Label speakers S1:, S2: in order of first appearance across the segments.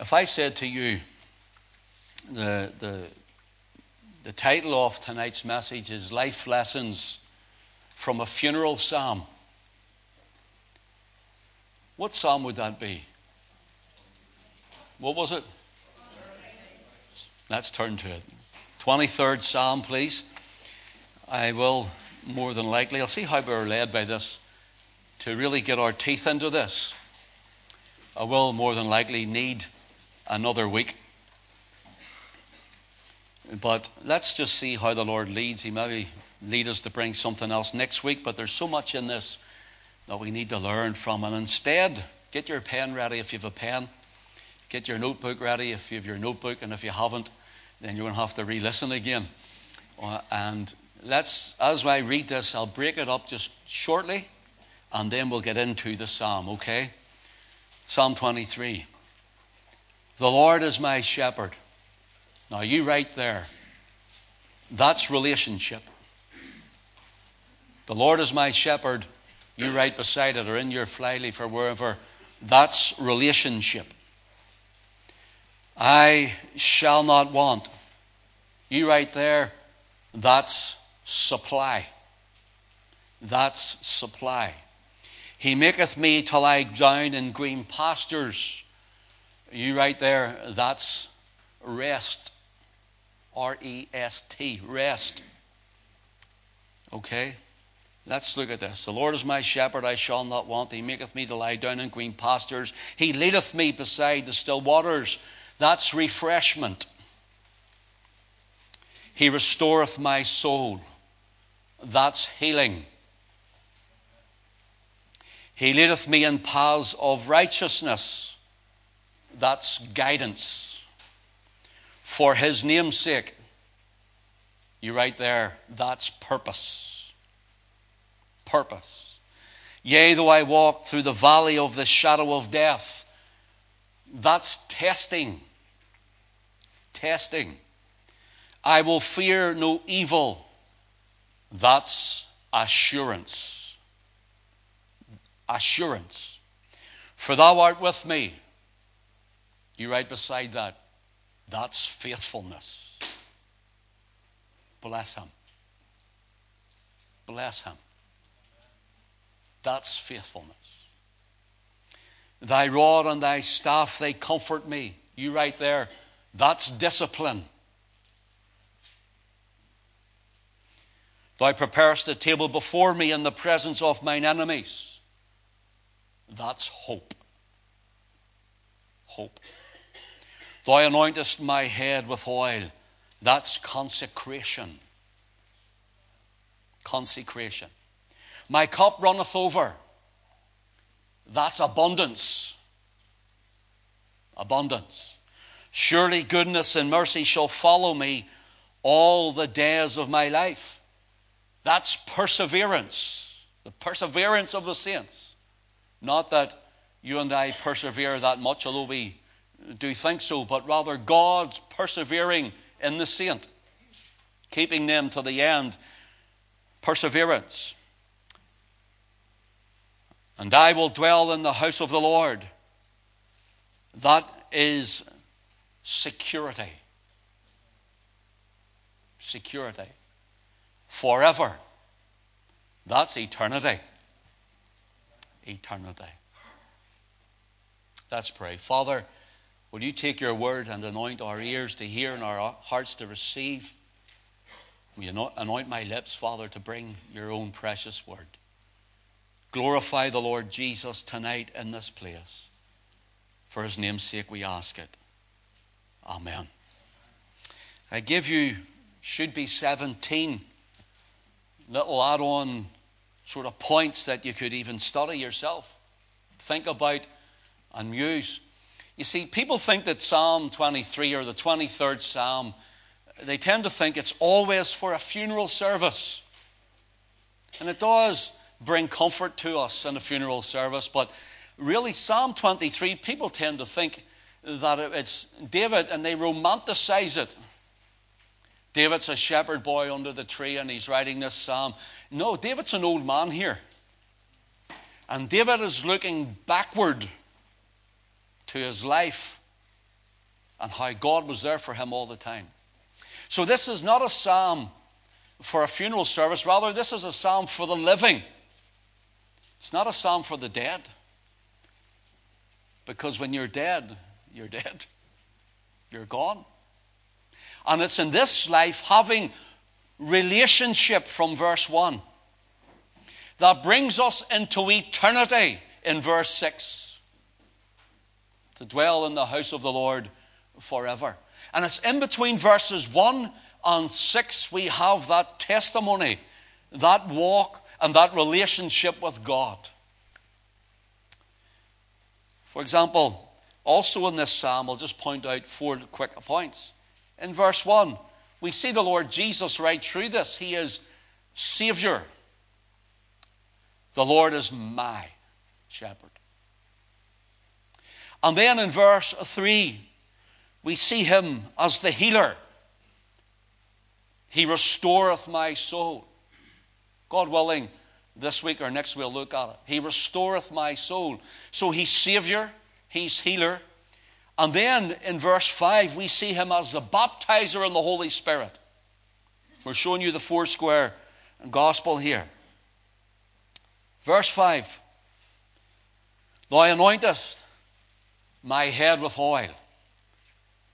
S1: If I said to you, the, the, the title of tonight's message is Life Lessons from a Funeral Psalm, what psalm would that be? What was it? Let's turn to it. 23rd Psalm, please. I will, more than likely, I'll see how we're led by this to really get our teeth into this. I will, more than likely, need another week. But let's just see how the Lord leads. He maybe lead us to bring something else next week, but there's so much in this that we need to learn from. And instead, get your pen ready if you have a pen. Get your notebook ready if you have your notebook, and if you haven't, then you're going to have to re listen again. Uh, and let's, as I read this, I'll break it up just shortly, and then we'll get into the psalm, okay? Psalm 23. The Lord is my shepherd. Now, you right there, that's relationship. The Lord is my shepherd. You right beside it or in your flyleaf or wherever. That's relationship. I shall not want. You right there, that's supply. That's supply. He maketh me to lie down in green pastures. You right there, that's rest. R E S T, rest. Okay? Let's look at this. The Lord is my shepherd, I shall not want. He maketh me to lie down in green pastures. He leadeth me beside the still waters. That's refreshment. He restoreth my soul. That's healing. He leadeth me in paths of righteousness. That's guidance. For his name's sake. You right there, that's purpose. Purpose. Yea, though I walk through the valley of the shadow of death, that's testing. Testing. I will fear no evil. That's assurance. Assurance. For thou art with me. You right beside that. That's faithfulness. Bless him. Bless him. That's faithfulness. Thy rod and thy staff, they comfort me. You right there. That's discipline. Thou preparest a table before me in the presence of mine enemies. That's hope. Hope. Thou anointest my head with oil. That's consecration. Consecration. My cup runneth over. That's abundance. Abundance. Surely goodness and mercy shall follow me all the days of my life. That's perseverance. The perseverance of the saints. Not that you and I persevere that much, although we do you think so, but rather God's persevering in the saint, keeping them to the end. Perseverance. And I will dwell in the house of the Lord. That is security. Security. Forever. That's eternity. Eternity. Let's pray. Father, will you take your word and anoint our ears to hear and our hearts to receive? Will you anoint my lips, Father, to bring your own precious word? Glorify the Lord Jesus tonight in this place. For his name's sake, we ask it. Amen. I give you, should be 17 little add on sort of points that you could even study yourself, think about, and muse. You see, people think that Psalm 23 or the 23rd Psalm, they tend to think it's always for a funeral service. And it does bring comfort to us in a funeral service, but really, Psalm 23, people tend to think that it's David and they romanticize it. David's a shepherd boy under the tree and he's writing this psalm. No, David's an old man here. And David is looking backward to his life and how God was there for him all the time. So, this is not a psalm for a funeral service, rather, this is a psalm for the living. It's not a psalm for the dead. Because when you're dead, you're dead. You're gone. And it's in this life, having relationship from verse 1, that brings us into eternity in verse 6 to dwell in the house of the Lord forever. And it's in between verses 1 and 6 we have that testimony, that walk, and that relationship with God. For example, also in this psalm, I'll just point out four quick points. In verse 1, we see the Lord Jesus right through this. He is Savior. The Lord is my shepherd. And then in verse 3, we see him as the healer. He restoreth my soul. God willing, this week or next we'll look at it. He restoreth my soul. So he's Savior, he's healer. And then in verse 5, we see him as the baptizer in the Holy Spirit. We're showing you the four square gospel here. Verse 5 Thou anointest my head with oil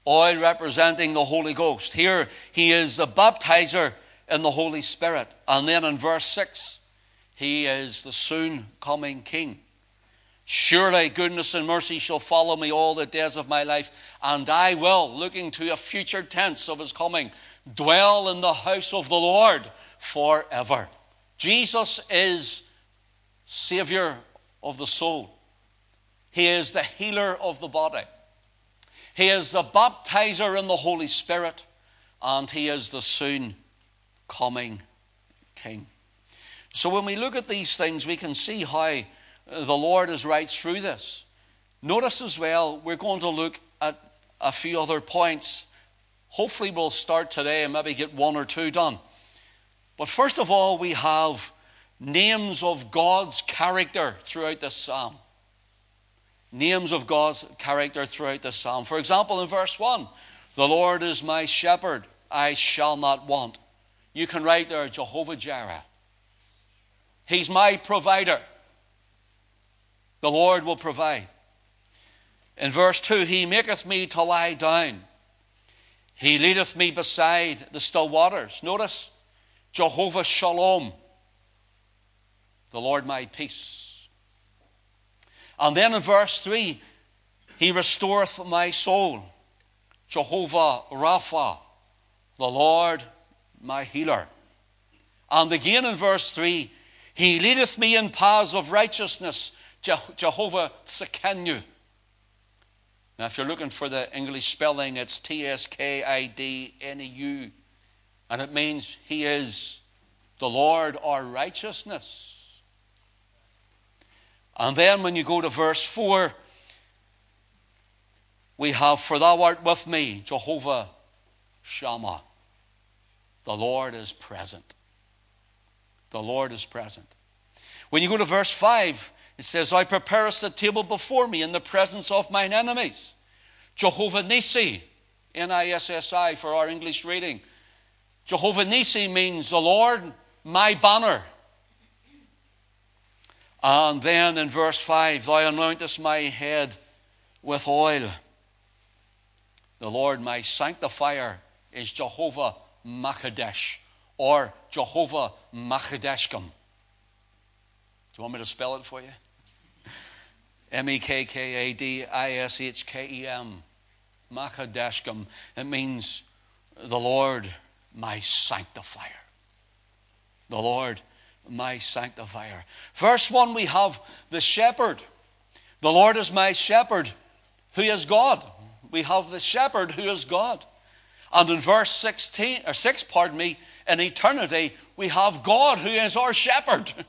S1: oil representing the Holy Ghost. Here he is the baptizer in the Holy Spirit. And then in verse 6, he is the soon coming King. Surely goodness and mercy shall follow me all the days of my life, and I will, looking to a future tense of his coming, dwell in the house of the Lord forever. Jesus is Savior of the soul. He is the healer of the body. He is the baptizer in the Holy Spirit, and He is the soon coming King. So when we look at these things, we can see how the Lord is right through this. Notice as well, we're going to look at a few other points. Hopefully, we'll start today and maybe get one or two done. But first of all, we have names of God's character throughout this psalm names of God's character throughout the psalm. For example, in verse 1, the Lord is my shepherd, I shall not want. You can write there Jehovah Jireh. He's my provider. The Lord will provide. In verse 2, He maketh me to lie down. He leadeth me beside the still waters. Notice, Jehovah Shalom, the Lord my peace. And then in verse 3, He restoreth my soul. Jehovah Rapha, the Lord my healer. And again in verse 3, He leadeth me in paths of righteousness. Jehovah Tsidkenu. Now, if you're looking for the English spelling, it's T S K I D N E U. And it means He is the Lord our righteousness. And then when you go to verse 4, we have, For thou art with me, Jehovah Shammah. The Lord is present. The Lord is present. When you go to verse 5, it says, I preparest a table before me in the presence of mine enemies. Jehovah Nisi, N I S S I for our English reading. Jehovah Nisi means the Lord, my banner. And then in verse 5, Thou anointest my head with oil. The Lord, my sanctifier, is Jehovah Makadesh or Jehovah Makadeshkim. Do you want me to spell it for you? M E K K A D I S H K E M. Makadeshkim. It means the Lord, my sanctifier. The Lord, my sanctifier. Verse 1, we have the shepherd. The Lord is my shepherd, who is God. We have the shepherd who is God. And in verse 16, or 6, pardon me, in eternity, we have God who is our shepherd.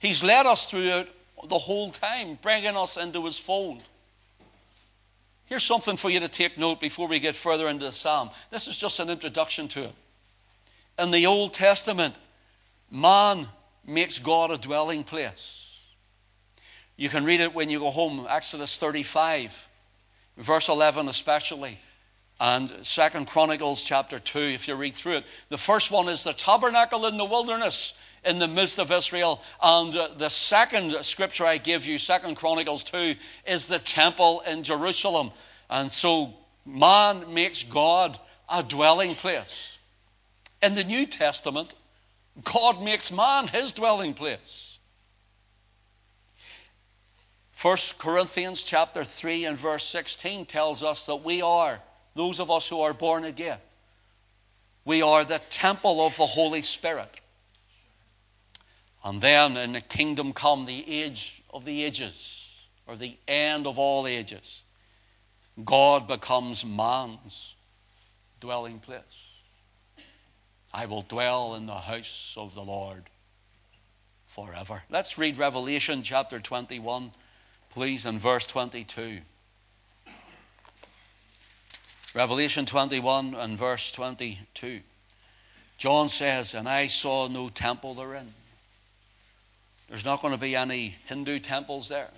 S1: He's led us through it the whole time, bringing us into his fold. Here's something for you to take note before we get further into the psalm. This is just an introduction to it in the Old Testament, man makes God a dwelling place. You can read it when you go home, Exodus 35. verse 11 especially, and Second Chronicles chapter 2, if you read through it. The first one is the tabernacle in the wilderness in the midst of Israel. And uh, the second scripture I give you, Second Chronicles 2, is the temple in Jerusalem. And so man makes God a dwelling place. In the New Testament, God makes man his dwelling place. 1 Corinthians chapter 3 and verse 16 tells us that we are, those of us who are born again, we are the temple of the Holy Spirit. And then in the kingdom come, the age of the ages, or the end of all ages, God becomes man's dwelling place. I will dwell in the house of the Lord forever. Let's read Revelation chapter 21, please, in verse 22. Revelation 21 and verse 22. John says, And I saw no temple therein. There's not going to be any Hindu temples there.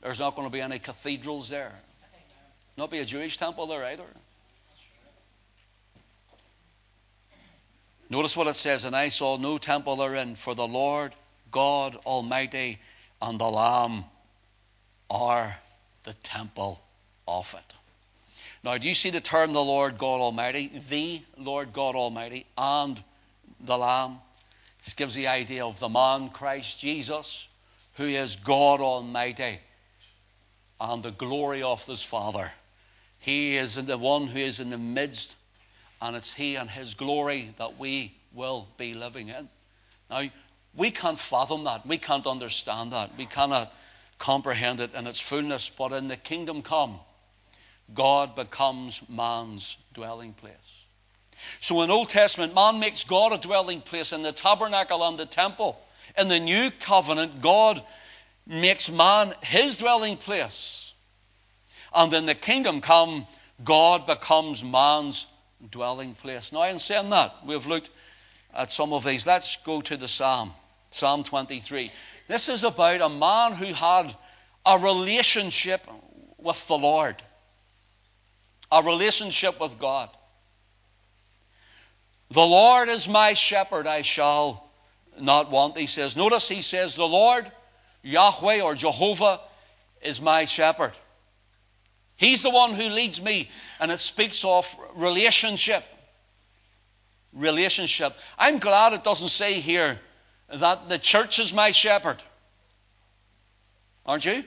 S1: There's not going to be any cathedrals there. Not be a Jewish temple there either. Notice what it says, and I saw no temple therein, for the Lord God Almighty and the Lamb are the temple of it. Now, do you see the term the Lord God Almighty? The Lord God Almighty and the Lamb. This gives the idea of the man, Christ Jesus, who is God Almighty and the glory of his Father. He is the one who is in the midst, and it's He and His glory that we will be living in. Now, we can't fathom that. We can't understand that. We cannot comprehend it in its fullness. But in the kingdom come, God becomes man's dwelling place. So in Old Testament, man makes God a dwelling place in the tabernacle and the temple. In the new covenant, God makes man his dwelling place. And in the kingdom come, God becomes man's dwelling place. Now, in saying that, we've looked at some of these. Let's go to the Psalm, Psalm 23. This is about a man who had a relationship with the Lord, a relationship with God. The Lord is my shepherd, I shall not want, he says. Notice he says, The Lord, Yahweh or Jehovah, is my shepherd. He's the one who leads me, and it speaks of relationship. Relationship. I'm glad it doesn't say here that the church is my shepherd. Aren't you?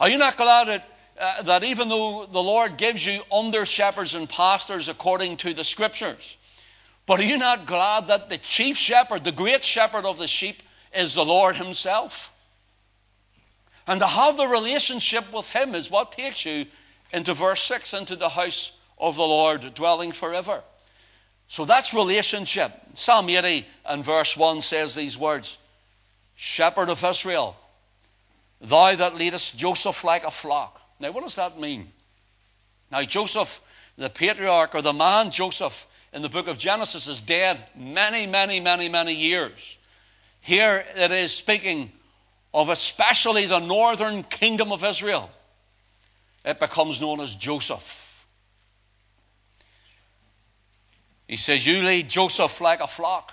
S1: Are you not glad that, uh, that even though the Lord gives you under shepherds and pastors according to the scriptures, but are you not glad that the chief shepherd, the great shepherd of the sheep, is the Lord Himself? And to have the relationship with Him is what takes you into verse 6 into the house of the Lord, dwelling forever. So that's relationship. Psalm 80 and verse 1 says these words Shepherd of Israel, thou that leadest Joseph like a flock. Now, what does that mean? Now, Joseph, the patriarch or the man Joseph in the book of Genesis, is dead many, many, many, many years. Here it is speaking of especially the northern kingdom of Israel, it becomes known as Joseph. He says, You lead Joseph like a flock,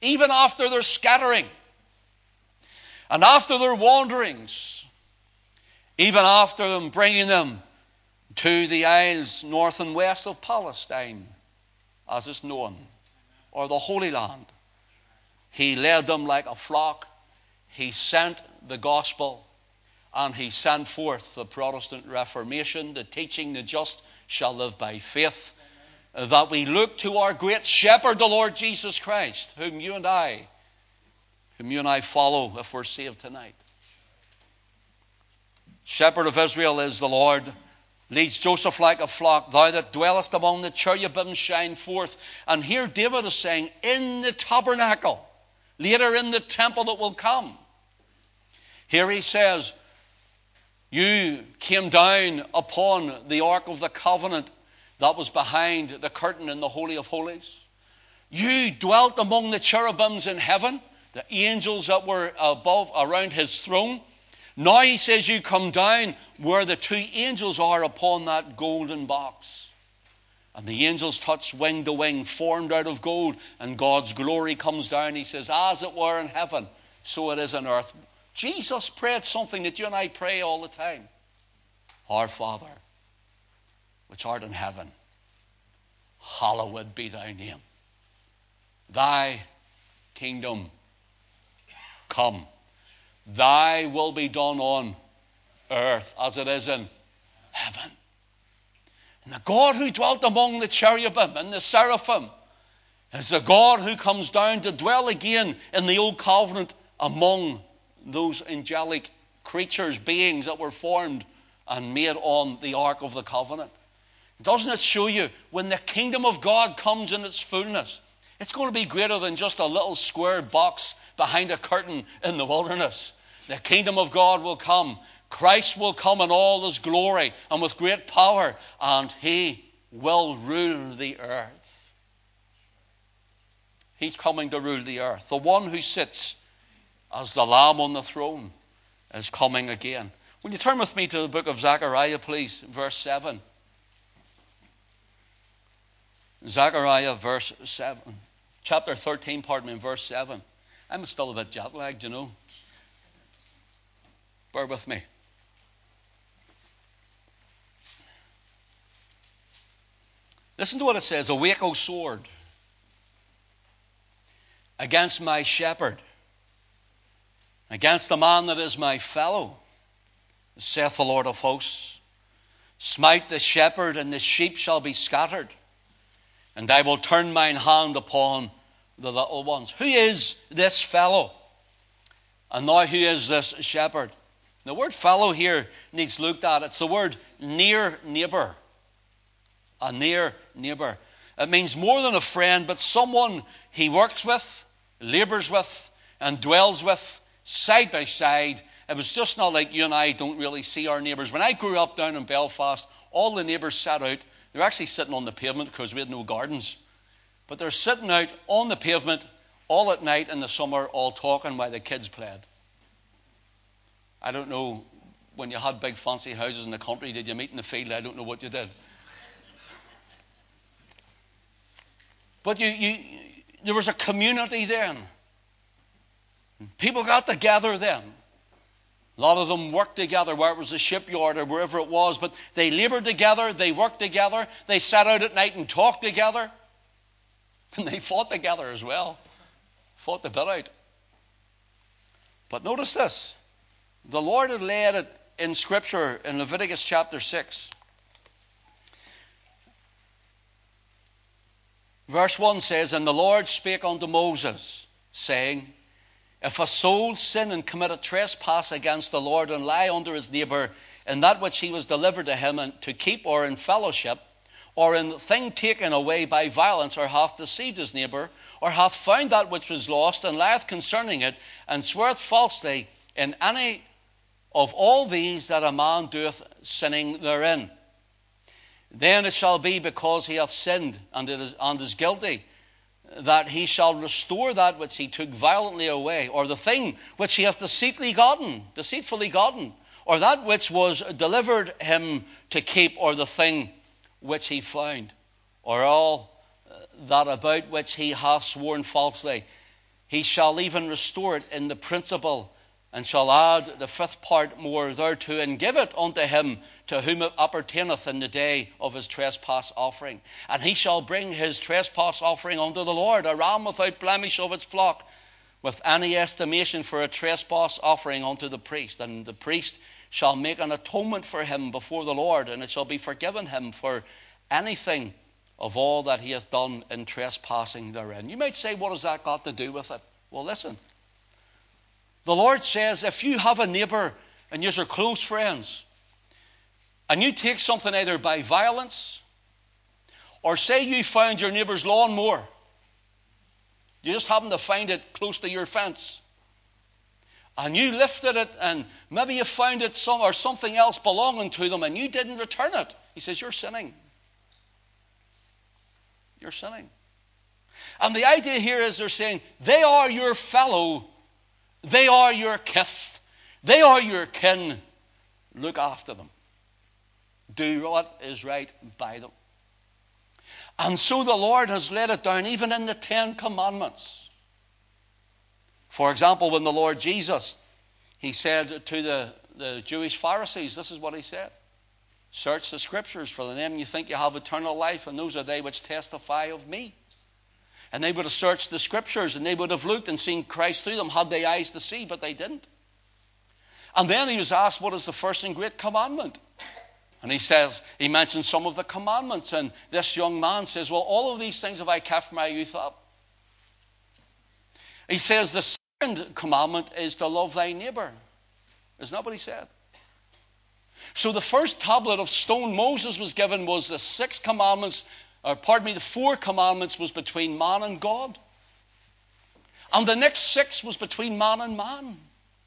S1: even after their scattering and after their wanderings, even after them bringing them to the isles north and west of Palestine, as is known, or the Holy Land. He led them like a flock he sent the gospel and he sent forth the Protestant Reformation, the teaching the just shall live by faith, that we look to our great shepherd, the Lord Jesus Christ, whom you and I, whom you and I follow if we're saved tonight. Shepherd of Israel is the Lord, leads Joseph like a flock. Thou that dwellest among the cherubim shine forth. And here David is saying, in the tabernacle, later in the temple that will come. Here he says, You came down upon the Ark of the Covenant that was behind the curtain in the Holy of Holies. You dwelt among the cherubims in heaven, the angels that were above around his throne. Now he says, You come down where the two angels are upon that golden box. And the angels touch wing to wing, formed out of gold, and God's glory comes down. He says, As it were in heaven, so it is on earth. Jesus prayed something that you and I pray all the time Our Father, which art in heaven, hallowed be thy name. Thy kingdom come. Thy will be done on earth as it is in heaven. And the God who dwelt among the cherubim and the seraphim is the God who comes down to dwell again in the old covenant among those angelic creatures, beings that were formed and made on the ark of the covenant. Doesn't it show you when the kingdom of God comes in its fullness, it's going to be greater than just a little square box behind a curtain in the wilderness. The kingdom of God will come Christ will come in all his glory and with great power, and he will rule the earth. He's coming to rule the earth. The one who sits as the Lamb on the throne is coming again. Will you turn with me to the book of Zechariah, please, verse 7. Zechariah, verse 7. Chapter 13, pardon me, verse 7. I'm still a bit jet lagged, you know. Bear with me. Listen to what it says Awake, O sword, against my shepherd, against the man that is my fellow, saith the Lord of hosts. Smite the shepherd, and the sheep shall be scattered, and I will turn mine hand upon the little ones. Who is this fellow? And now, who is this shepherd? The word fellow here needs looked at. It's the word near neighbor a near neighbor. It means more than a friend, but someone he works with, labors with, and dwells with side by side. It was just not like you and I don't really see our neighbours. When I grew up down in Belfast, all the neighbours sat out. They were actually sitting on the pavement because we had no gardens. But they're sitting out on the pavement all at night in the summer, all talking while the kids played. I don't know, when you had big fancy houses in the country, did you meet in the field? I don't know what you did. But you, you, there was a community then. People got together then. A lot of them worked together, where it was a shipyard or wherever it was, but they labored together, they worked together, they sat out at night and talked together, and they fought together as well. Fought the bit out. But notice this the Lord had laid it in Scripture in Leviticus chapter 6. Verse 1 says, And the Lord spake unto Moses, saying, If a soul sin and commit a trespass against the Lord and lie under his neighbour in that which he was delivered to him and to keep or in fellowship, or in thing taken away by violence, or hath deceived his neighbour, or hath found that which was lost, and lieth concerning it, and sweareth falsely in any of all these that a man doeth sinning therein. Then it shall be because he hath sinned and is, and is guilty, that he shall restore that which he took violently away, or the thing which he hath deceitfully gotten, deceitfully gotten, or that which was delivered him to keep, or the thing which he found, or all uh, that about which he hath sworn falsely. He shall even restore it in the principal and shall add the fifth part more thereto, and give it unto him to whom it appertaineth in the day of his trespass offering. And he shall bring his trespass offering unto the Lord, a ram without blemish of its flock, with any estimation for a trespass offering unto the priest. And the priest shall make an atonement for him before the Lord, and it shall be forgiven him for anything of all that he hath done in trespassing therein. You might say, what has that got to do with it? Well, listen. The Lord says if you have a neighbor and you're close friends, and you take something either by violence or say you found your neighbor's lawnmower, you just happen to find it close to your fence. And you lifted it, and maybe you found it some or something else belonging to them, and you didn't return it. He says, You're sinning. You're sinning. And the idea here is they're saying, They are your fellow they are your kith. They are your kin. Look after them. Do what is right by them. And so the Lord has laid it down, even in the Ten Commandments. For example, when the Lord Jesus, he said to the, the Jewish Pharisees, this is what he said Search the scriptures, for them you think you have eternal life, and those are they which testify of me. And they would have searched the scriptures and they would have looked and seen Christ through them, had they eyes to see, but they didn't. And then he was asked, What is the first and great commandment? And he says, he mentions some of the commandments, and this young man says, Well, all of these things have I kept my youth up. He says, The second commandment is to love thy neighbor. Isn't that what he said? So the first tablet of stone Moses was given was the six commandments, or pardon me, the four commandments was between man and God. And the next six was between man and man.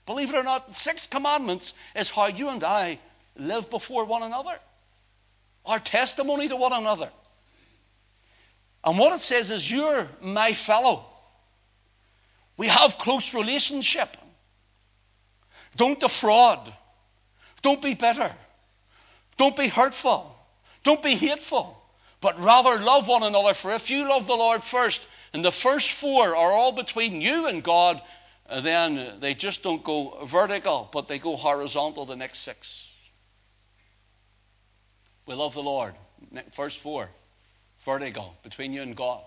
S1: Believe it or not, six commandments is how you and I live before one another, our testimony to one another. And what it says is, You're my fellow. We have close relationship. Don't defraud. Don't be bitter. Don't be hurtful. Don't be hateful. But rather love one another. For if you love the Lord first, and the first four are all between you and God, uh, then they just don't go vertical, but they go horizontal the next six. We love the Lord. First four, vertical, between you and God.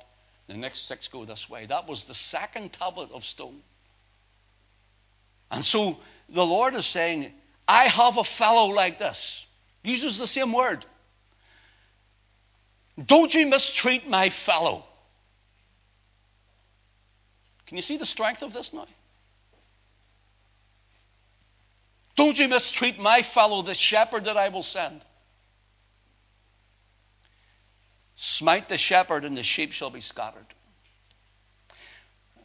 S1: The next six go this way. That was the second tablet of stone. And so the Lord is saying, I have a fellow like this. He uses the same word. Don't you mistreat my fellow. Can you see the strength of this now? Don't you mistreat my fellow, the shepherd that I will send. Smite the shepherd, and the sheep shall be scattered.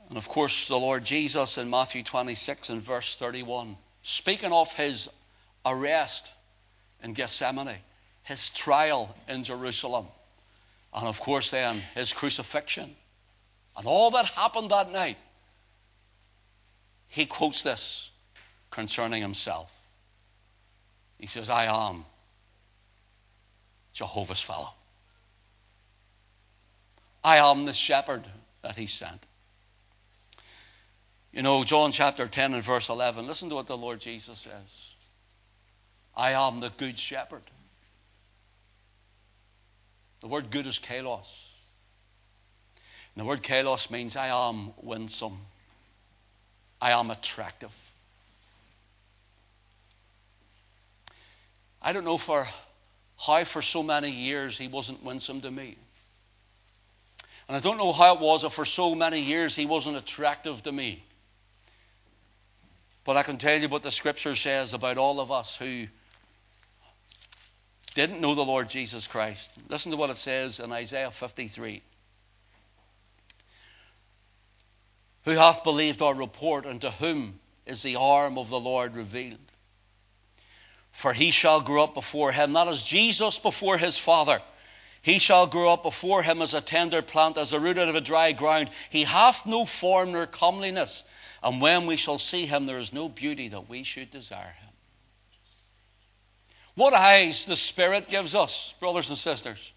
S1: And of course, the Lord Jesus in Matthew 26 and verse 31 speaking of his arrest in Gethsemane, his trial in Jerusalem, and of course, then his crucifixion, and all that happened that night, he quotes this concerning himself. He says, I am Jehovah's fellow. I am the shepherd that he sent. You know, John chapter 10 and verse 11, listen to what the Lord Jesus says I am the good shepherd. The word good is kalos. And the word kalos means I am winsome, I am attractive. I don't know for how for so many years he wasn't winsome to me. And I don't know how it was that for so many years he wasn't attractive to me. But I can tell you what the scripture says about all of us who didn't know the Lord Jesus Christ. Listen to what it says in Isaiah 53. Who hath believed our report, and to whom is the arm of the Lord revealed? For he shall grow up before him, not as Jesus before his father. He shall grow up before him as a tender plant, as a root out of a dry ground. He hath no form nor comeliness. And when we shall see him, there is no beauty that we should desire him. What eyes the Spirit gives us, brothers and sisters.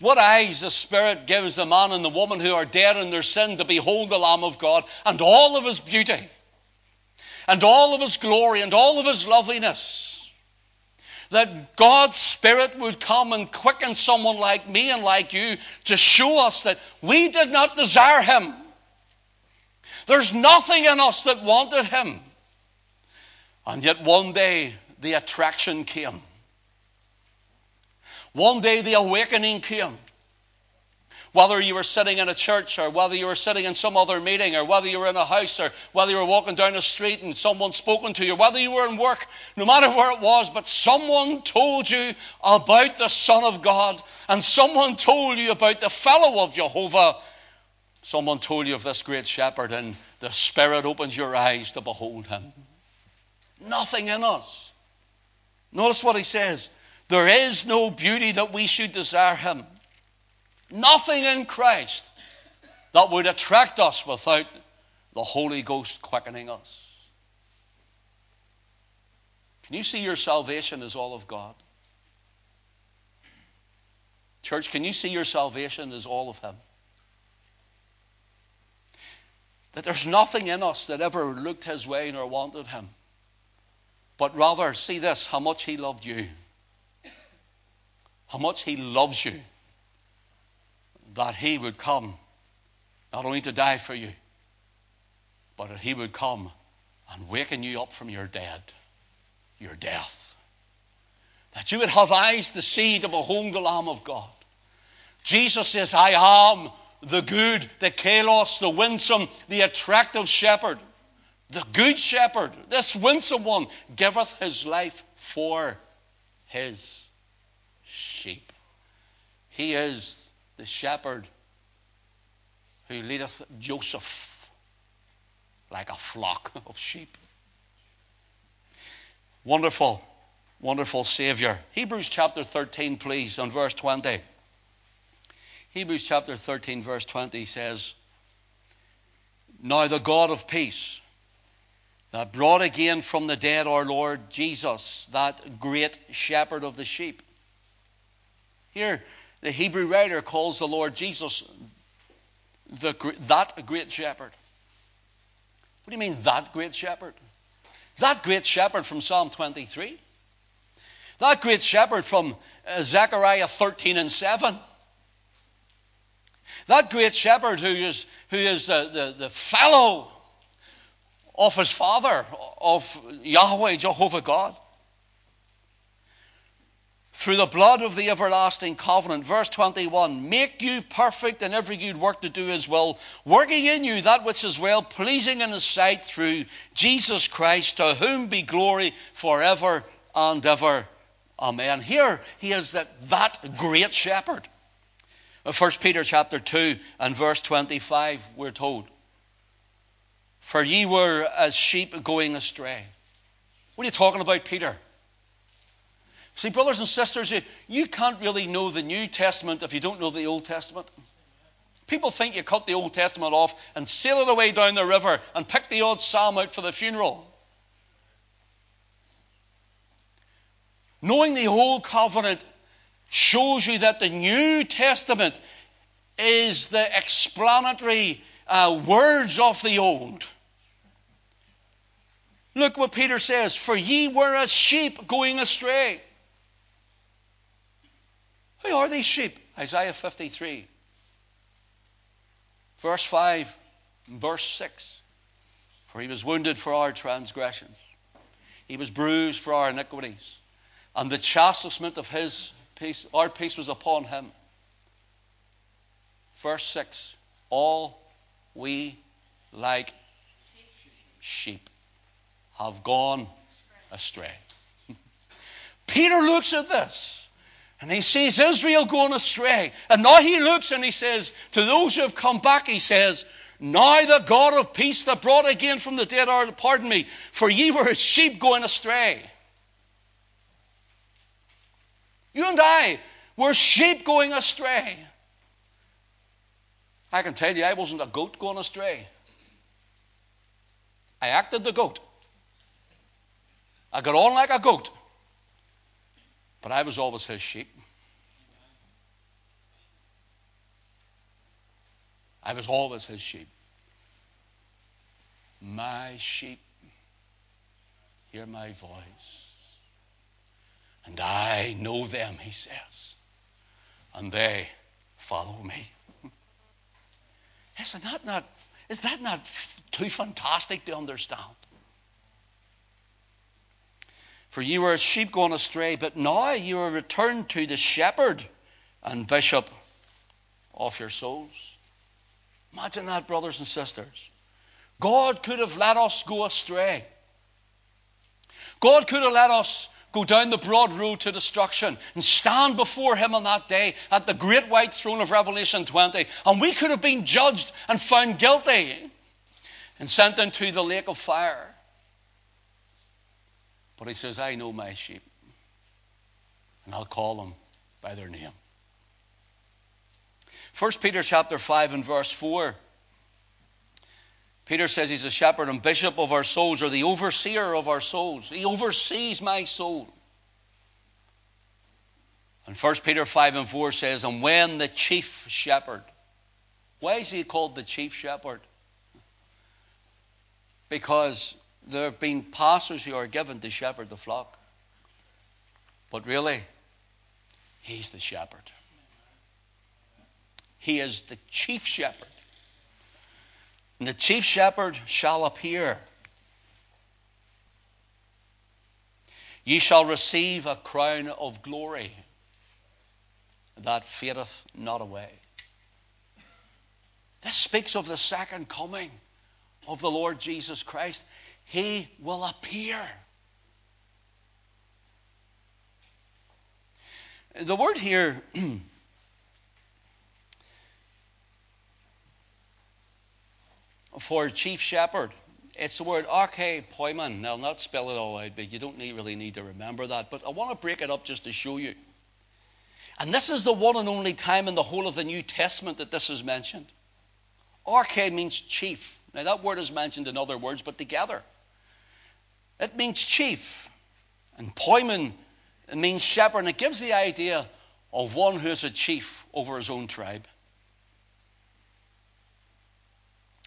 S1: What eyes the Spirit gives the man and the woman who are dead in their sin to behold the Lamb of God and all of his beauty and all of his glory and all of his loveliness. That God's Spirit would come and quicken someone like me and like you to show us that we did not desire him. There's nothing in us that wanted him. And yet one day the attraction came. One day the awakening came. Whether you were sitting in a church or whether you were sitting in some other meeting or whether you were in a house or whether you were walking down the street and someone spoken to you, whether you were in work, no matter where it was, but someone told you about the Son of God and someone told you about the fellow of Jehovah Someone told you of this great shepherd, and the Spirit opens your eyes to behold him. Nothing in us. Notice what he says there is no beauty that we should desire him. Nothing in Christ that would attract us without the Holy Ghost quickening us. Can you see your salvation as all of God? Church, can you see your salvation as all of Him? That there's nothing in us that ever looked His way nor wanted Him. But rather, see this how much He loved you. How much He loves you. That He would come not only to die for you, but that He would come and waken you up from your dead, your death. That you would have eyes to see to behold the Lamb of God. Jesus says, I am the good, the kalos, the winsome, the attractive shepherd. The good shepherd, this winsome one, giveth his life for his sheep. He is the shepherd who leadeth Joseph like a flock of sheep. Wonderful, wonderful Savior. Hebrews chapter 13, please, on verse 20. Hebrews chapter 13, verse 20 says, Now the God of peace, that brought again from the dead our Lord Jesus, that great shepherd of the sheep. Here, the Hebrew writer calls the Lord Jesus the, that great shepherd. What do you mean, that great shepherd? That great shepherd from Psalm 23. That great shepherd from uh, Zechariah 13 and 7. That great shepherd who is, who is uh, the, the fellow of his father, of Yahweh, Jehovah God through the blood of the everlasting covenant. Verse 21 Make you perfect in every good work to do his well, working in you that which is well pleasing in his sight through Jesus Christ, to whom be glory forever and ever. Amen. Here he is that, that great shepherd. 1 Peter chapter 2 and verse 25, we're told. For ye were as sheep going astray. What are you talking about, Peter? See, brothers and sisters, you, can't really know the New Testament if you don't know the Old Testament. People think you cut the Old Testament off and sail it away down the river and pick the odd psalm out for the funeral. Knowing the Old Covenant shows you that the New Testament is the explanatory uh, words of the Old. Look what Peter says For ye were as sheep going astray. Who are these sheep? Isaiah 53, verse 5, verse 6. For he was wounded for our transgressions, he was bruised for our iniquities, and the chastisement of his peace, our peace was upon him. Verse 6 All we like sheep have gone astray. Peter looks at this and he sees Israel going astray. And now he looks and he says, to those who have come back, he says, Now the God of peace that brought again from the dead are, pardon me, for ye were as sheep going astray. You and I were sheep going astray. I can tell you, I wasn't a goat going astray. I acted the goat. I got on like a goat. But I was always his sheep. I was always his sheep. My sheep hear my voice. And I know them, he says. And they follow me. Isn't that not, is that not too fantastic to understand? For you were as sheep going astray, but now you are returned to the shepherd and bishop of your souls. Imagine that, brothers and sisters. God could have let us go astray. God could have let us go down the broad road to destruction and stand before Him on that day at the great white throne of Revelation 20. And we could have been judged and found guilty and sent into the lake of fire. But he says, I know my sheep, and I'll call them by their name. 1 Peter chapter 5 and verse 4 Peter says he's a shepherd and bishop of our souls, or the overseer of our souls. He oversees my soul. And 1 Peter 5 and 4 says, And when the chief shepherd, why is he called the chief shepherd? Because there have been pastors who are given to shepherd the flock. But really, he's the shepherd. He is the chief shepherd. And the chief shepherd shall appear. Ye shall receive a crown of glory that fadeth not away. This speaks of the second coming of the Lord Jesus Christ. He will appear. The word here for chief shepherd. It's the word arche poimen. Now, I'll not spell it all out, but you don't need, really need to remember that. But I want to break it up just to show you. And this is the one and only time in the whole of the New Testament that this is mentioned. Arche means chief. Now, that word is mentioned in other words, but together. It means chief. And poimen means shepherd. And it gives the idea of one who is a chief over his own tribe.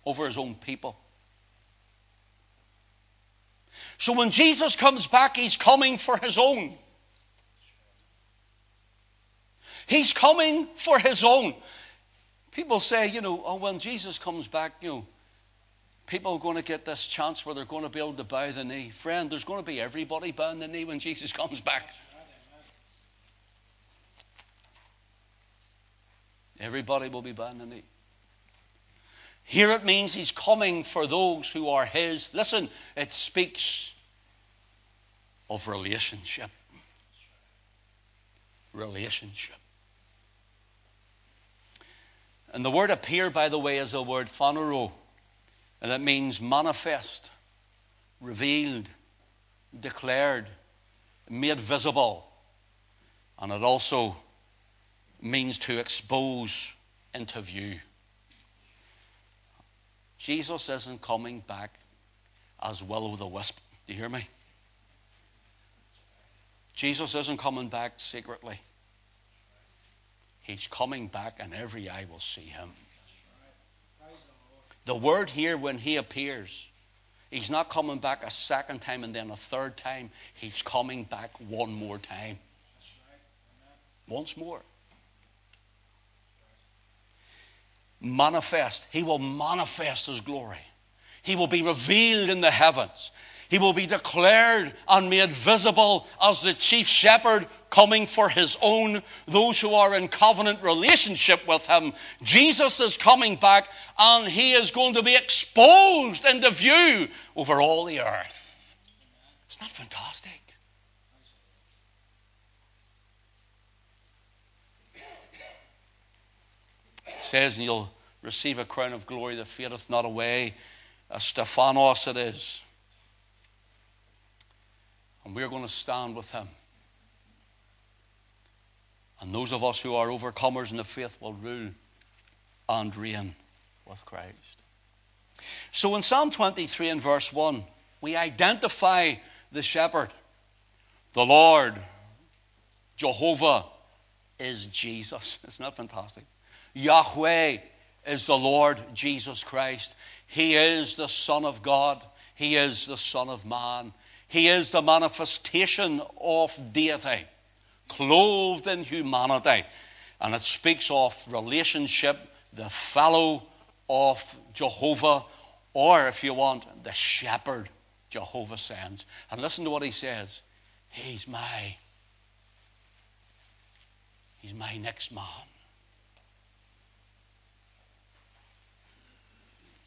S1: over his own people. So when Jesus comes back, he's coming for his own. He's coming for his own. People say, you know, oh, when Jesus comes back, you know, people are going to get this chance where they're going to be able to bow the knee. Friend, there's going to be everybody bowing the knee when Jesus comes back. Everybody will be bowing the knee. Here it means he's coming for those who are his. Listen, it speaks of relationship. Relationship. And the word appear, by the way, is a word phanero, and it means manifest, revealed, declared, made visible. And it also means to expose into view. Jesus isn't coming back as will o' the wisp. Do you hear me? Jesus isn't coming back secretly. He's coming back, and every eye will see him. The word here, when he appears, he's not coming back a second time and then a third time. He's coming back one more time. Once more. manifest. He will manifest His glory. He will be revealed in the heavens. He will be declared and made visible as the chief shepherd coming for his own, those who are in covenant relationship with him. Jesus is coming back and he is going to be exposed into view over all the earth. Isn't that fantastic? says, and you'll receive a crown of glory that fadeth not away. A Stephanos it is. And we're going to stand with him. And those of us who are overcomers in the faith will rule and reign with Christ. So in Psalm 23 and verse 1, we identify the shepherd. The Lord, Jehovah, is Jesus. Isn't that fantastic? Yahweh is the Lord Jesus Christ. He is the Son of God. He is the Son of Man. He is the manifestation of deity, clothed in humanity. And it speaks of relationship, the fellow of Jehovah, or if you want, the shepherd Jehovah sends. And listen to what he says He's my, he's my next man.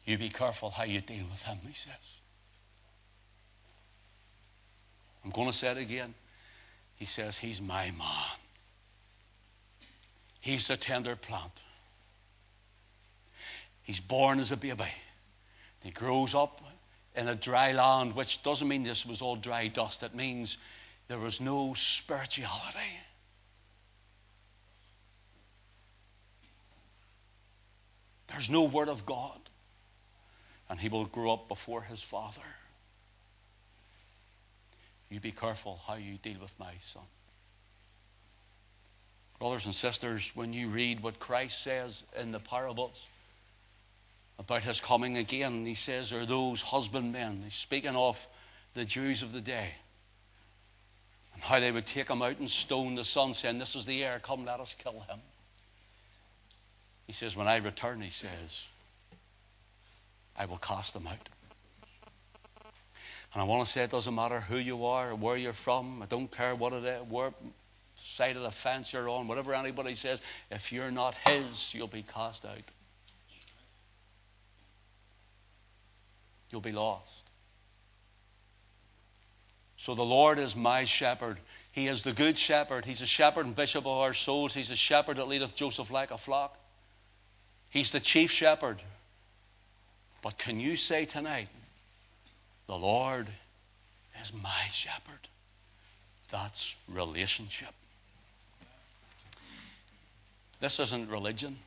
S1: You be careful how you deal with him, he says. I'm going to say it again. He says, He's my man. He's the tender plant. He's born as a baby. He grows up in a dry land, which doesn't mean this was all dry dust. It means there was no spirituality. There's no Word of God. and he will grow up before his father. You be careful how you deal with my son. Brothers and sisters, when you read what Christ says in the parables about his coming again, he says, Are those husbandmen? He's speaking of the Jews of the day and how they would take him out and stone the son, saying, This is the heir, come, let us kill him. He says, When I return, he says, I will cast them out. And I want to say it doesn't matter who you are or where you're from. I don't care what it is, side of the fence you're on, whatever anybody says. If you're not His, you'll be cast out. You'll be lost. So the Lord is my shepherd. He is the good shepherd. He's a shepherd and bishop of our souls. He's a shepherd that leadeth Joseph like a flock. He's the chief shepherd. But can you say tonight, the Lord is my shepherd? That's relationship. This isn't religion.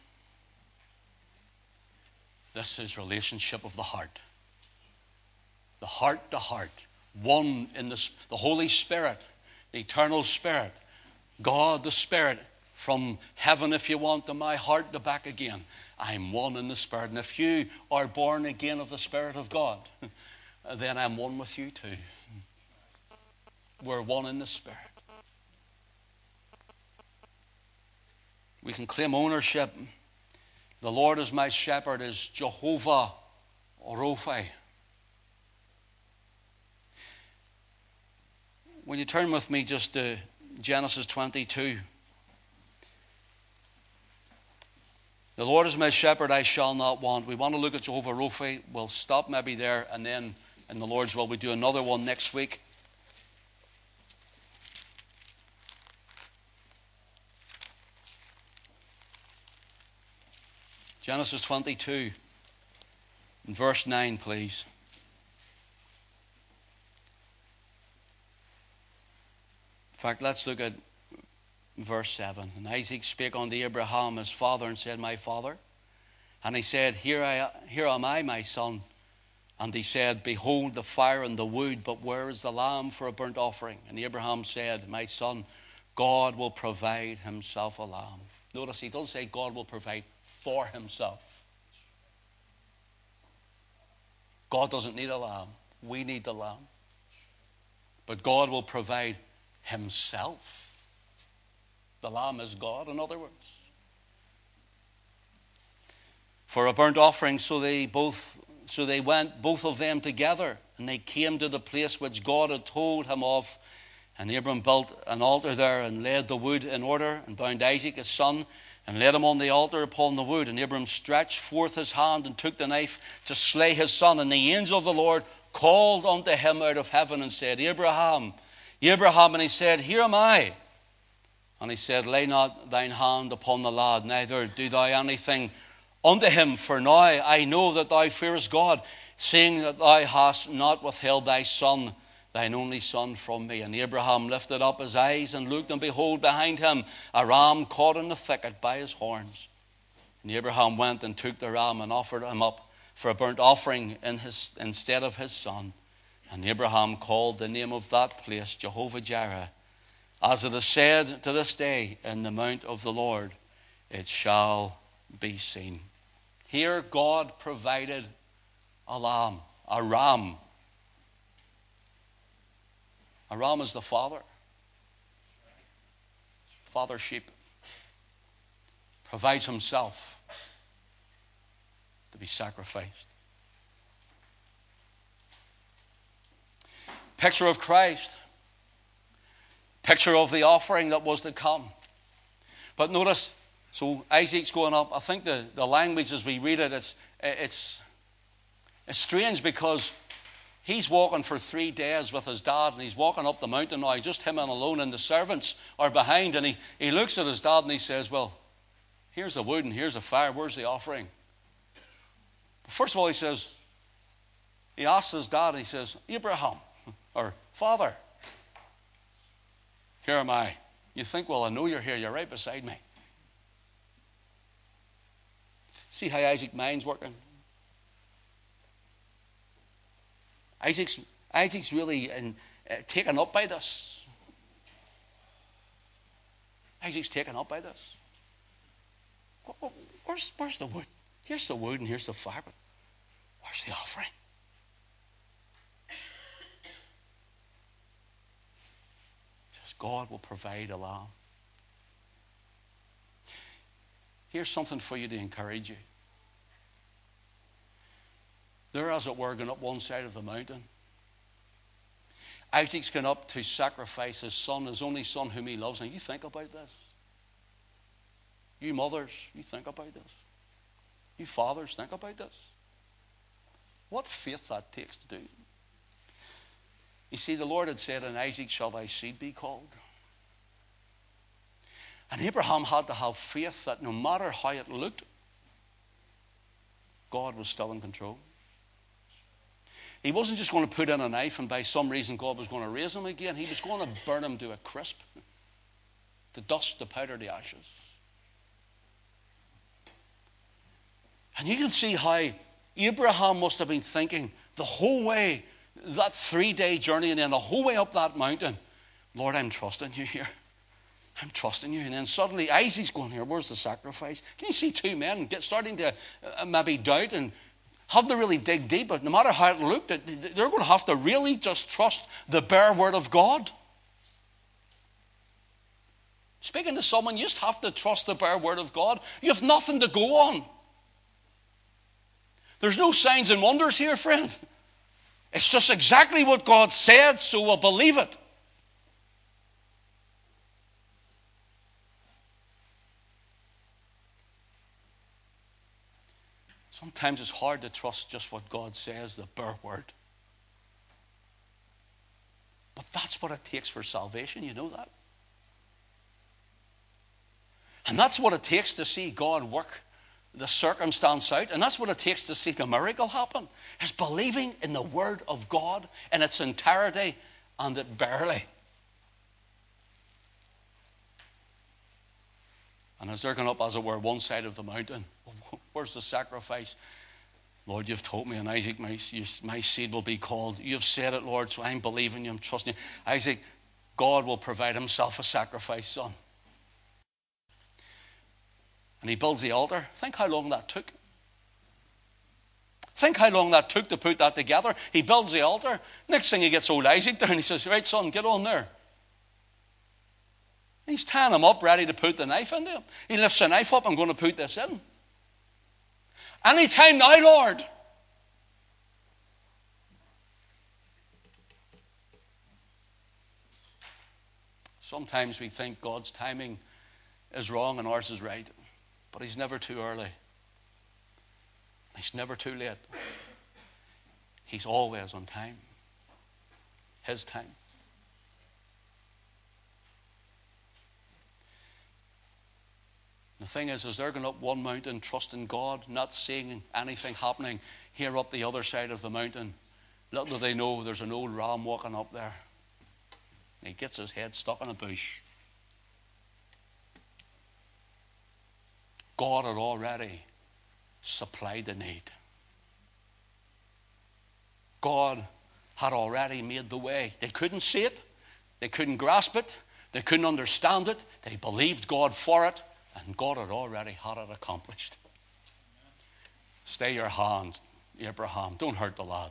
S1: This is relationship of the heart. The heart to heart. One in the, the Holy Spirit, the eternal Spirit, God the Spirit, from heaven, if you want, to my heart to back again. I'm one in the Spirit. And if you are born again of the Spirit of God, then I'm one with you too. We're one in the Spirit. We can claim ownership. The Lord is my shepherd, is Jehovah Rohi. When you turn with me just to Genesis 22. The Lord is my shepherd, I shall not want. We want to look at Jehovah Rophi. We'll stop maybe there, and then in the Lord's will, we do another one next week. Genesis 22, verse 9, please. In fact, let's look at verse 7. And Isaac spake unto Abraham his father and said, My father. And he said, Here, I, here am I, my son. And he said, Behold the fire and the wood, but where is the lamb for a burnt offering? And Abraham said, My son, God will provide himself a lamb. Notice he doesn't say God will provide for himself. God doesn't need a lamb. We need the lamb. But God will provide himself the Lamb is God, in other words. For a burnt offering, so they both so they went both of them together, and they came to the place which God had told him of. And Abram built an altar there and laid the wood in order, and bound Isaac his son, and laid him on the altar upon the wood. And Abram stretched forth his hand and took the knife to slay his son. And the angel of the Lord called unto him out of heaven and said, Abraham, Abraham, and he said, Here am I. And he said, Lay not thine hand upon the lad, neither do thou anything unto him, for now I know that thou fearest God, seeing that thou hast not withheld thy son, thine only son, from me. And Abraham lifted up his eyes and looked, and behold, behind him a ram caught in the thicket by his horns. And Abraham went and took the ram and offered him up for a burnt offering in his, instead of his son. And Abraham called the name of that place Jehovah Jireh as it is said to this day, in the mount of the Lord it shall be seen. Here, God provided a lamb, a ram. A ram is the father. Father sheep provides himself to be sacrificed. Picture of Christ Picture of the offering that was to come. But notice, so Isaac's going up. I think the, the language as we read it, it's, it's, it's strange because he's walking for three days with his dad and he's walking up the mountain now, just him and alone, and the servants are behind. And he, he looks at his dad and he says, Well, here's the wood and here's the fire. Where's the offering? First of all, he says, He asks his dad, he says, Abraham, or Father, here am I. You think, well, I know you're here. You're right beside me. See how Isaac mind's working? Isaac's, Isaac's really in, uh, taken up by this. Isaac's taken up by this. Where's, where's the wood? Here's the wood and here's the fire, but where's the offering? Says God will provide a lamb. Here's something for you to encourage you. They're, as it were, going up one side of the mountain. Isaac's going up to sacrifice his son, his only son whom he loves. Now, you think about this. You mothers, you think about this. You fathers, think about this. What faith that takes to do. You see, the Lord had said, In Isaac shall thy seed be called. And Abraham had to have faith that no matter how it looked, God was still in control. He wasn't just going to put in a knife and by some reason God was going to raise him again. He was going to burn him to a crisp, the dust, the powder, the ashes. And you can see how Abraham must have been thinking the whole way, that three day journey, and then the whole way up that mountain Lord, I'm trusting you here. I'm trusting you. And then suddenly Isaac's going here. Where's the sacrifice? Can you see two men get, starting to uh, maybe doubt and have to really dig deep? But no matter how it looked, they're going to have to really just trust the bare word of God. Speaking to someone, you just have to trust the bare word of God. You have nothing to go on. There's no signs and wonders here, friend. It's just exactly what God said, so we'll believe it. Sometimes it's hard to trust just what God says, the bare word. But that's what it takes for salvation, you know that? And that's what it takes to see God work the circumstance out. And that's what it takes to see the miracle happen. Is believing in the Word of God in its entirety and it barely. And as they're going up, as it were, one side of the mountain, where's the sacrifice? Lord, you've told me, and Isaac, my, my seed will be called. You've said it, Lord, so I'm believing you, I'm trusting you. Isaac, God will provide himself a sacrifice, son. And he builds the altar. Think how long that took. Think how long that took to put that together. He builds the altar. Next thing he gets old Isaac down. He says, Right, son, get on there. He's tying him up, ready to put the knife into him. He lifts the knife up. I'm going to put this in. Any time now, Lord. Sometimes we think God's timing is wrong and ours is right. But he's never too early. He's never too late. He's always on time. His time. The thing is, is they're going up one mountain, trusting God, not seeing anything happening here up the other side of the mountain. Little do they know there's an old ram walking up there. He gets his head stuck in a bush. God had already supplied the need. God had already made the way. They couldn't see it, they couldn't grasp it, they couldn't understand it. They believed God for it, and God had already had it accomplished. Stay your hand, Abraham. Don't hurt the lad.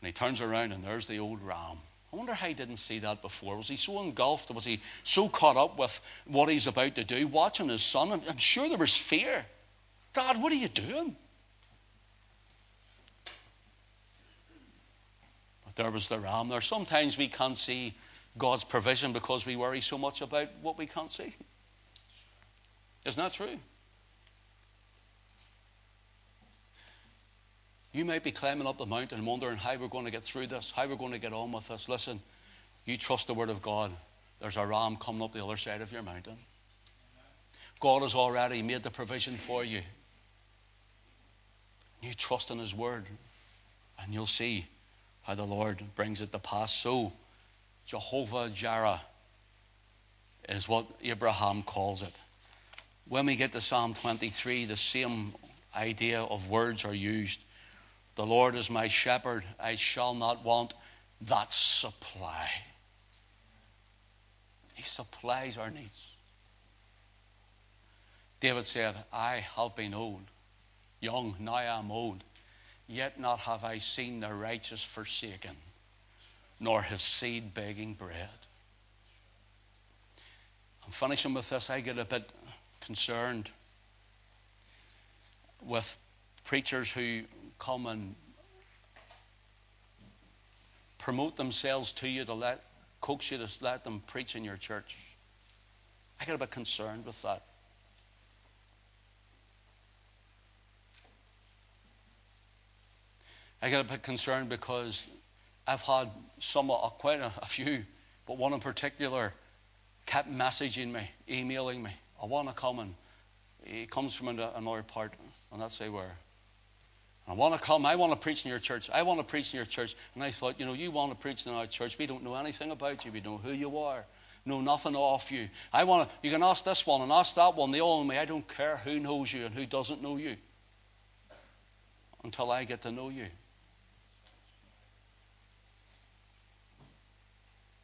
S1: And he turns around, and there's the old ram. I wonder how he didn't see that before. Was he so engulfed? Was he so caught up with what he's about to do, watching his son? I'm, I'm sure there was fear. God, what are you doing? But there was the ram there. Sometimes we can't see God's provision because we worry so much about what we can't see. Isn't that true? You might be climbing up the mountain wondering how we're going to get through this, how we're going to get on with this. Listen, you trust the Word of God. There's a ram coming up the other side of your mountain. God has already made the provision for you. You trust in His Word, and you'll see how the Lord brings it to pass. So, Jehovah Jireh is what Abraham calls it. When we get to Psalm 23, the same idea of words are used. The Lord is my shepherd, I shall not want that supply. He supplies our needs. David said, I have been old, young, now I am old, yet not have I seen the righteous forsaken, nor his seed begging bread. I'm finishing with this. I get a bit concerned with preachers who come and promote themselves to you to let coax you to let them preach in your church. I get a bit concerned with that. I get a bit concerned because I've had some, uh, quite a, a few, but one in particular kept messaging me, emailing me. I want to come and he comes from another part, and not say where. I want to come. I want to preach in your church. I want to preach in your church. And I thought, you know, you want to preach in our church. We don't know anything about you. We know who you are. Know nothing of you. I want to. You can ask this one and ask that one. They all know me. I don't care who knows you and who doesn't know you. Until I get to know you.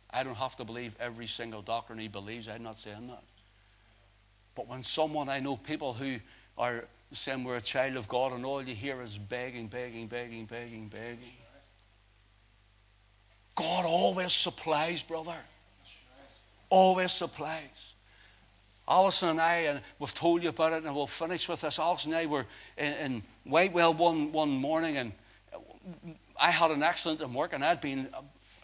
S1: I don't have to believe every single doctrine he believes. I'm not saying that. But when someone I know, people who are saying we're a child of God, and all you hear is begging, begging, begging, begging, begging. God always supplies, brother. Always supplies. Alison and I, and we've told you about it, and we'll finish with this. Alison and I were in, in Whitewell one, one morning, and I had an accident in work, and I'd been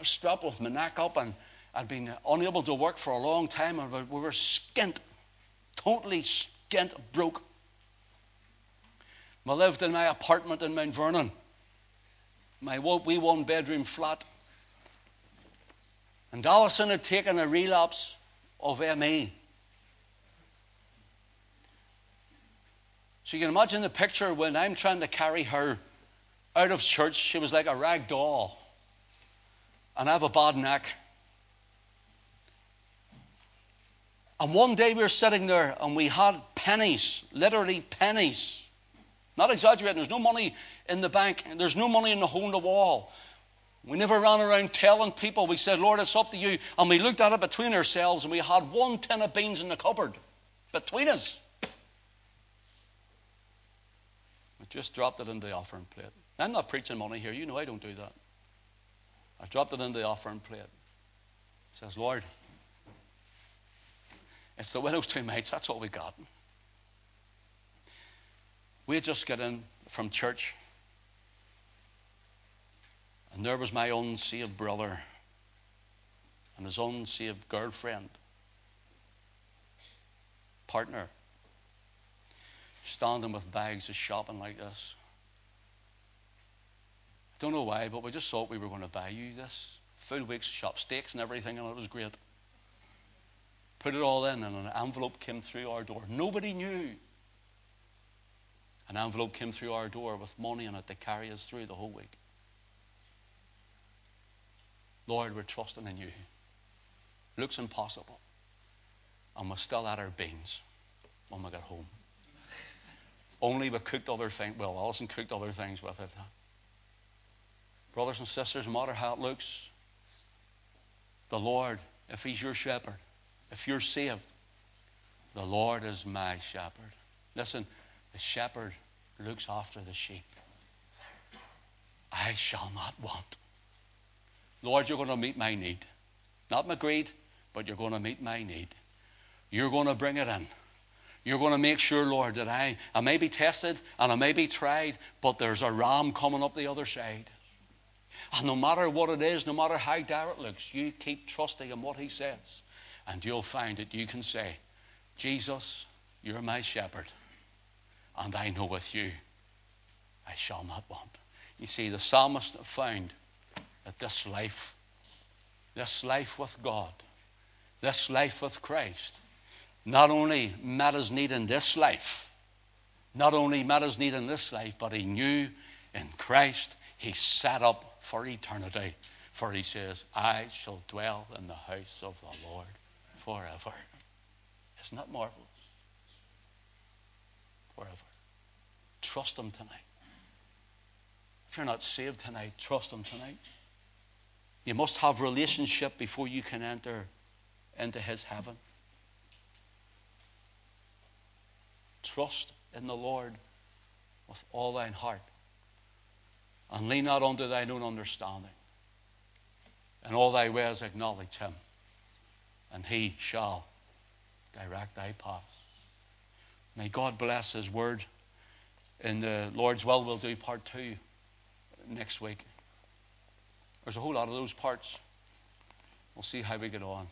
S1: strapped with my neck up, and I'd been unable to work for a long time, and we were skint, totally skint, broke. I lived in my apartment in Mount Vernon, my wee one bedroom flat. And Alison had taken a relapse of ME. So you can imagine the picture when I'm trying to carry her out of church. She was like a rag doll. And I have a bad neck. And one day we were sitting there and we had pennies, literally pennies. Not exaggerating. There's no money in the bank. There's no money in the hole in the wall. We never ran around telling people. We said, Lord, it's up to you. And we looked at it between ourselves and we had one tin of beans in the cupboard between us. We just dropped it in the offering plate. I'm not preaching money here. You know I don't do that. I dropped it in the offering plate. It says, Lord, it's the widow's two mates. That's all we got. We just got in from church, and there was my unsaved brother and his unsaved girlfriend, partner, standing with bags of shopping like this. I don't know why, but we just thought we were going to buy you this. Full week's shop steaks and everything, and it was great. Put it all in, and an envelope came through our door. Nobody knew an envelope came through our door with money in it to carry us through the whole week. Lord, we're trusting in you. Looks impossible. And we're still had our beans when we got home. Only we cooked other things. Well, Alison cooked other things with it. Brothers and sisters, no matter how it looks, the Lord, if He's your shepherd, if you're saved, the Lord is my shepherd. Listen, the shepherd looks after the sheep. I shall not want. Lord, you're going to meet my need. Not my greed, but you're going to meet my need. You're going to bring it in. You're going to make sure, Lord, that I, I may be tested and I may be tried, but there's a ram coming up the other side. And no matter what it is, no matter how dire it looks, you keep trusting in what He says. And you'll find that you can say, Jesus, you're my shepherd. And I know with you, I shall not want. You see, the psalmist found that this life, this life with God, this life with Christ, not only met his need in this life, not only met his need in this life, but he knew in Christ he set up for eternity. For he says, I shall dwell in the house of the Lord forever. Isn't that marvelous? Forever. Trust Him tonight. If you're not saved tonight, trust Him tonight. You must have relationship before you can enter into His heaven. Trust in the Lord with all thine heart, and lean not unto thine own understanding. In all thy ways acknowledge Him, and He shall direct thy paths. May God bless His word. In the Lord's will, we'll do part two next week. There's a whole lot of those parts. We'll see how we get on.